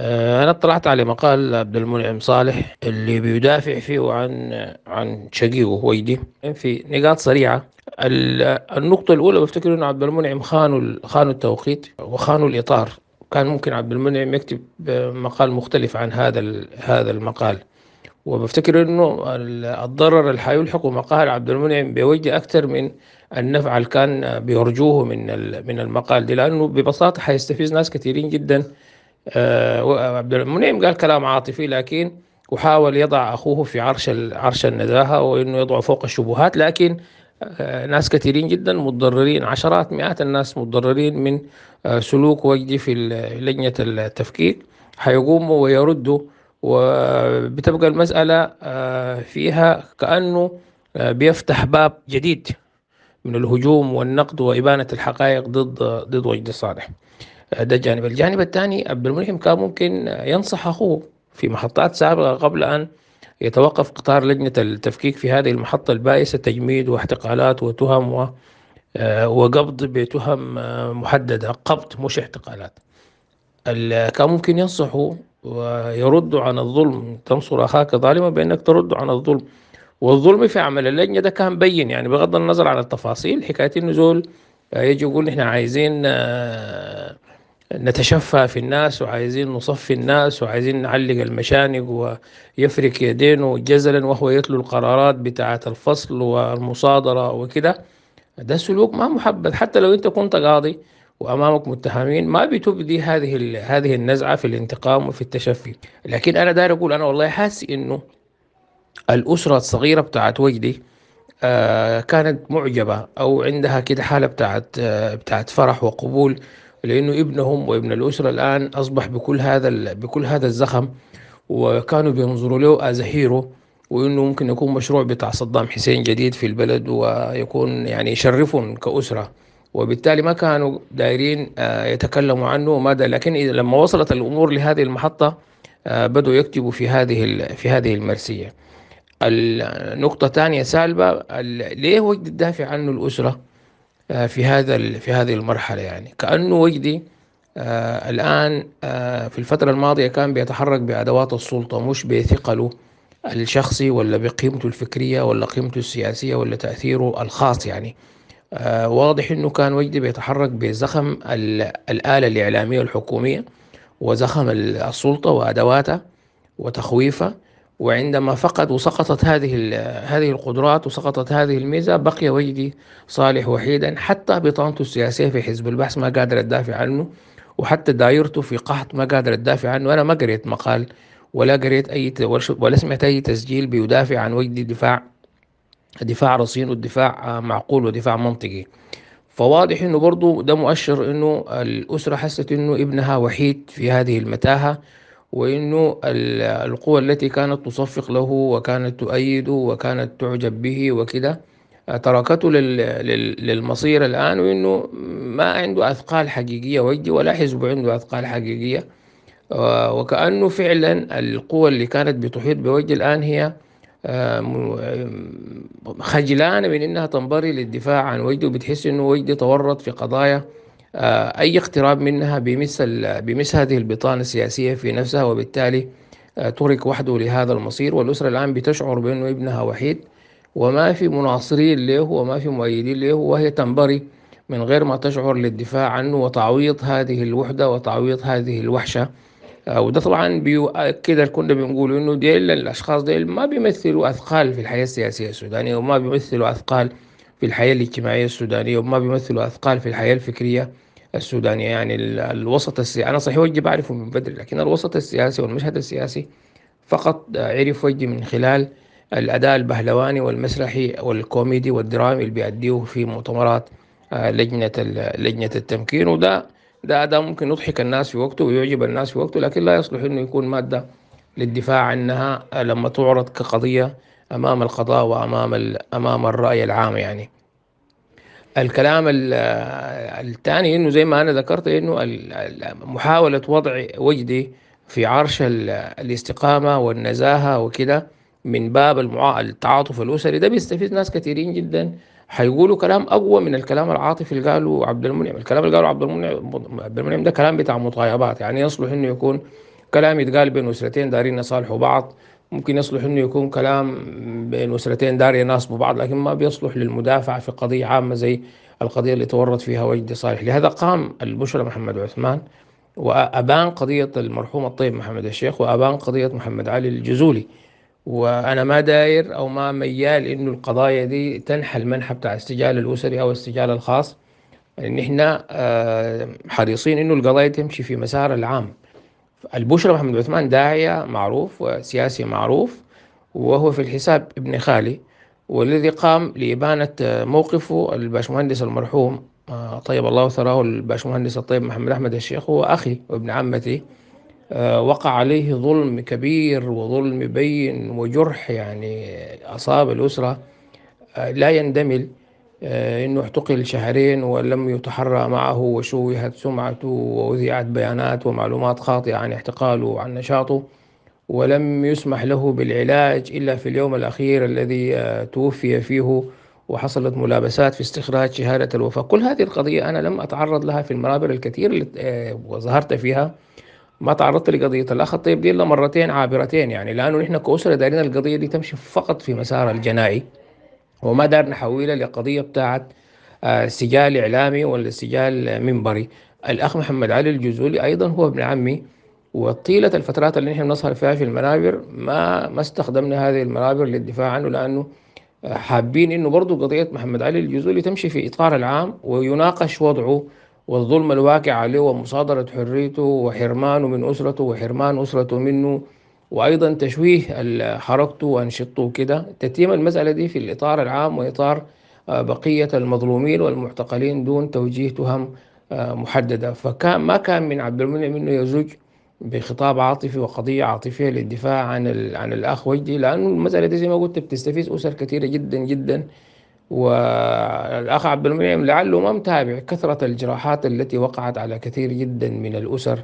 آه، أنا اطلعت على مقال عبد المنعم صالح اللي بيدافع فيه عن عن شقيقه ويدي في نقاط سريعة. ال- النقطة الأولى بفتكر إنه عبد المنعم خانوا خانوا التوقيت وخانوا الإطار. كان ممكن عبد المنعم يكتب مقال مختلف عن هذا هذا المقال. وبفتكر إنه ال- الضرر اللي حيلحقه مقال عبد المنعم بوجه أكثر من النفع اللي كان بيرجوه من من المقال دي لأنه ببساطة حيستفيد ناس كثيرين جدا عبد المنعم قال كلام عاطفي لكن وحاول يضع أخوه في عرش عرش النزاهه وإنه يضعه فوق الشبهات لكن آه، ناس كثيرين جدا متضررين عشرات مئات الناس متضررين من آه، سلوك وجدي في لجنة التفكيك حيقوموا ويردوا وبتبقى المسألة آه، فيها كأنه آه، بيفتح باب جديد من الهجوم والنقد وإبانة الحقائق ضد ضد وجدي صالح. ده جانب. الجانب الثاني عبد المنعم كان ممكن ينصح أخوه في محطات سابقة قبل أن يتوقف قطار لجنة التفكيك في هذه المحطة البائسة تجميد واحتقالات وتهم و- آه، وقبض بتهم آه، محددة قبض مش احتقالات. ال- كان ممكن ينصحوا ويردوا عن الظلم. تنصر أخاك ظالما بأنك ترد عن الظلم. والظلم في عمل اللجنة ده كان بين يعني بغض النظر عن التفاصيل حكاية النزول يجي يقول إحنا عايزين آه، نتشفى في الناس وعايزين نصفي الناس وعايزين نعلق المشانق ويفرك يدينه جزلا وهو يتلو القرارات بتاعة الفصل والمصادرة وكده. ده سلوك ما محبذ. حتى لو انت كنت قاضي وأمامك متهمين ما بتبدي هذه هذه النزعة في الانتقام وفي التشفي. لكن أنا داير أقول أنا والله حاسس إنه الأسرة الصغيرة بتاعت وجدي آه، كانت معجبة أو عندها كده حالة بتاعت آه، بتاعت فرح وقبول. لأنه ابنهم وابن الأسرة الآن أصبح بكل هذا بكل هذا الزخم وكانوا بينظروا له as hero وإنه ممكن يكون مشروع بتاع صدام حسين جديد في البلد ويكون يعني يشرفهم كأسرة. وبالتالي ما كانوا دايرين آه، يتكلموا عنه وما دا لكن لما وصلت الأمور لهذه المحطة آه، بدأوا يكتبوا في هذه في هذه المرسية. النقطة الثانية سالبة ال- ليه وجدي تدافع عنه الأسرة؟ آه، في هذا في هذه المرحلة يعني. كأنه وجدي آه، الآن آه، في الفترة الماضية كان بيتحرك بأدوات السلطة مش بثقله الشخصي ولا بقيمته الفكرية ولا قيمته السياسية ولا تأثيره الخاص يعني. آه، واضح إنه كان وجدي بيتحرك بزخم ال- الآلة الإعلامية الحكومية وزخم ال- السلطة وأدواتها وتخويفها وعندما فقد وسقطت هذه هذه القدرات وسقطت هذه الميزة بقي وجدي صالح وحيدا حتى بطانته السياسية في حزب البحث ما قادر تدافع عنه وحتى دايرته في قحط ما قادر تدافع عنه. أنا ما قريت مقال ولا قريت أي ولا سمعت أي تسجيل بيدافع عن وجدي دفاع دفاع رصين آه، معقول ودفاع منطقي. فواضح إنه برضو ده مؤشر إنه الأسرة حست إنه ابنها وحيد في هذه المتاهة. وإنه ال- القوى التي كانت تصفق له وكانت تؤيده وكانت تعجب به وكده تركته لل- لل- للمصير الآن وإنه ما عنده أثقال حقيقية وجدي ولا حزبه عنده أثقال حقيقية. آه، وكأنه فعلا القوى اللي كانت بتحيط بوجه الآن هي آه، آه، خجلانة من إنها تنبري للدفاع عن وجده وبتحس إنه وجده تورط في قضايا أي اقتراب منها بمس ال- بمس هذه البطانة السياسية في نفسها وبالتالي آه، ترك وحده لهذا المصير. والأسرة الآن بتشعر بأنه ابنها وحيد وما في مناصرين له وما في مؤيدين له وهي تنبري من غير ما تشعر للدفاع عنه وتعويض هذه الوحدة وتعويض هذه الوحشة. آه، وده طبعا بيؤكد كنا بنقول إنه ديل الأشخاص ديل ما بيمثلوا أثقال في الحياة السياسية السودانية وما بيمثلوا أثقال في الحياة الاجتماعية السودانية وما بيمثلوا أثقال في الحياة الفكرية. السودانية يعني ال- الوسط السياسي أنا صحيح وجهي بعرفه من بدري لكن الوسط السياسي والمشهد السياسي فقط آه، عرف وجهي من خلال الأداء البهلواني والمسرحي والكوميدي والدرامي اللي بيأديه في مؤتمرات آه، لجنة ال- لجنة التمكين وده ده أداء ممكن يضحك الناس في وقته ويعجب الناس في وقته لكن لا يصلح إنه يكون مادة للدفاع عنها لما تعرض كقضية أمام القضاء وأمام ال- أمام الرأي العام يعني. الكلام الثاني إنه زي ما أنا ذكرت إنه محاولة وضع وجدي في عرش ال- الاستقامة والنزاهة وكده من باب. التعاطف الأسري. ده بيستفيد ناس كثيرين جدا. حيقولوا كلام أقوى من الكلام العاطفي اللي قاله عبد المنعم، الكلام اللي قاله عبد المنعم عبد المنعم ده كلام بتاع مطايبات. يعني يصلح إنه يكون كلام يتقال بين أسرتين دارين يصالحوا بعض. ممكن يصلح إنه يكون كلام بين اسرتين دار يناسبوا بعض لكن ما بيصلح للمدافعه في قضية عامة زي القضية اللي تورط فيها وجدي صالح. لهذا قام البشرى محمد عثمان وأبان قضية المرحوم الطيب محمد الشيخ وأبان قضية محمد علي الجزولي. وأنا ما داير أو ما ميال إنه القضايا دي تنحى المنحى بتاع السجال الأسري أو السجال الخاص. ان إحنا آه، حريصين إنه القضايا تمشي في مسار العام. البشرى محمد عثمان داعية معروف وسياسي معروف وهو في الحساب ابن خالي والذي قام لإبانة موقفه الباشمهندس المرحوم آه، طيب الله ثراه الباشمهندس الطيب محمد أحمد الشيخ هو أخي وابن عمتي. آه، وقع عليه ظلم كبير وظلم بين وجرح يعني أصاب الأسرة آه، لا يندمل. إنه اعتقل شهرين ولم يتحرى معه وشوهت سمعته ووذيعت بيانات ومعلومات خاطئة عن اعتقاله وعن نشاطه ولم يسمح له بالعلاج إلا في اليوم الأخير الذي توفي فيه وحصلت ملابسات في استخراج شهادة الوفاة. كل هذه القضية أنا لم أتعرض لها في المنابر الكثير اللي ظهرت فيها. ما تعرضت لقضية الأخ الطيب دي إلا مرتين عابرتين يعني. لأنه نحن كأسرة دارين القضية دي تمشي فقط في مسار الجنائي. وما دار نحولها لقضية بتاعت آه، سجال إعلامي ولا سجال منبري. الأخ محمد علي الجزولي أيضا هو ابن عمي وطيلة الفترات اللي نحن نسهر فيها في المنابر ما ما استخدمنا هذه المنابر للدفاع عنه لأنه آه، حابين إنه برضه قضية محمد علي الجزولي تمشي في إطار العام ويناقش وضعه والظلم الواقع عليه ومصادرة حريته وحرمانه من أسرته وحرمان أسرته منه. وأيضا تشويه حركته وانشطته وكده. تتم المسألة دي في الإطار العام وإطار آه، بقية المظلومين والمعتقلين دون توجيه تهم آه، محددة. فكان ما كان من عبد المنعم إنه يزوج بخطاب عاطفي وقضية عاطفية للدفاع عن عن الأخ وجدي لأنه المسألة دي زي ما قلت بتستفيد أسر كثيرة جدا جدا. والأخ عبد المنعم لعله ما متابع كثرة الجراحات التي وقعت على كثير جدا من الأسر.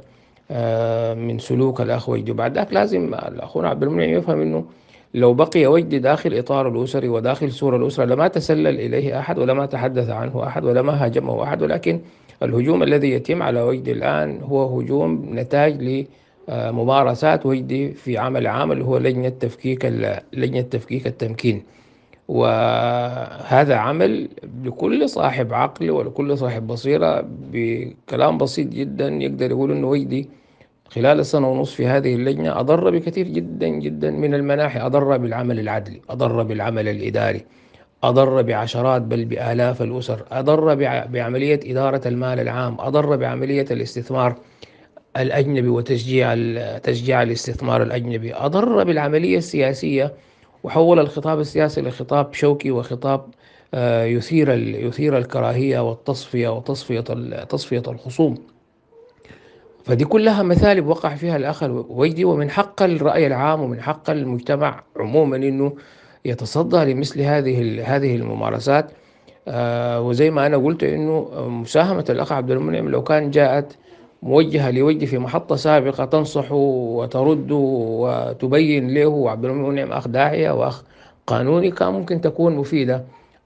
من سلوك الأخ وجدي وبعد ذاك لازم أخونا عبد المنعم يفهم أنه لو بقي وجدي داخل إطار الأسري وداخل سور الأسرة لما تسلل إليه أحد ولما تحدث عنه أحد ولما هاجمه أحد ولكن الهجوم الذي يتم على وجدي الآن هو هجوم نتاج لممارسات وجدي في عمل عام اللي هو لجنة تفكيك لجنة تفكيك التمكين. وهذا عمل لكل صاحب عقل ولكل صاحب بصيرة بكلام بسيط جدا يقدر يقول إنه ويدي خلال السنة ونصف في هذه اللجنة أضر بكثير جدا جدا من المناحي أضر بالعمل العدلي أضر بالعمل الإداري أضر بعشرات بل بآلاف الأسر أضر بعملية إدارة المال العام أضر بعملية الاستثمار الأجنبي وتشجيع تشجيع الاستثمار الأجنبي أضر بالعملية السياسية وحول الخطاب السياسي لخطاب شوكي وخطاب آه، يثير يثير الكراهية والتصفية وتصفية تصفية الخصوم. فدي كلها مثالب وقع فيها الأخ الوجدي ومن حق الرأي العام ومن حق المجتمع عموما إنه يتصدى لمثل هذه هذه الممارسات. آه، وزي ما أنا قلت إنه مساهمة الأخ عبد المنعم لو كان جاءت موجهة لوجه في محطة سابقة تنصح وترد وتبين له وعبد المنعم أخ داعية وأخ قانوني كان ممكن تكون مفيدة.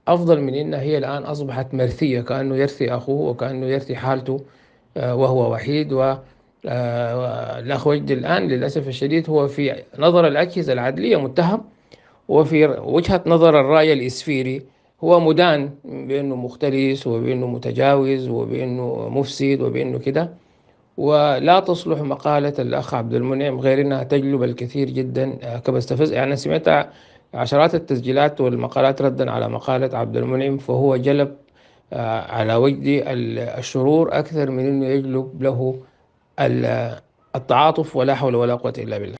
أفضل من إنها هي الآن أصبحت مرثية كأنه يرثي أخوه وكأنه يرثي حالته آه، وهو وحيد. و آه، الأخ وجد الآن للأسف الشديد هو في نظر الأجهزة العدلية متهم وفي وجهة نظر الرأي الإسفيري. هو مدان بأنه مختلس وبأنه متجاوز وبأنه مفسد وبأنه كده. ولا تصلح مقالة الأخ عبد المنعم غير أنها تجلب الكثير جدا آه، كبستفز يعني سمعت عشرات التسجيلات والمقالات ردا على مقالة عبد المنعم فهو جلب آه، على وجدي الشرور أكثر من أنه يجلب له التعاطف ولا حول ولا قوة إلا بالله.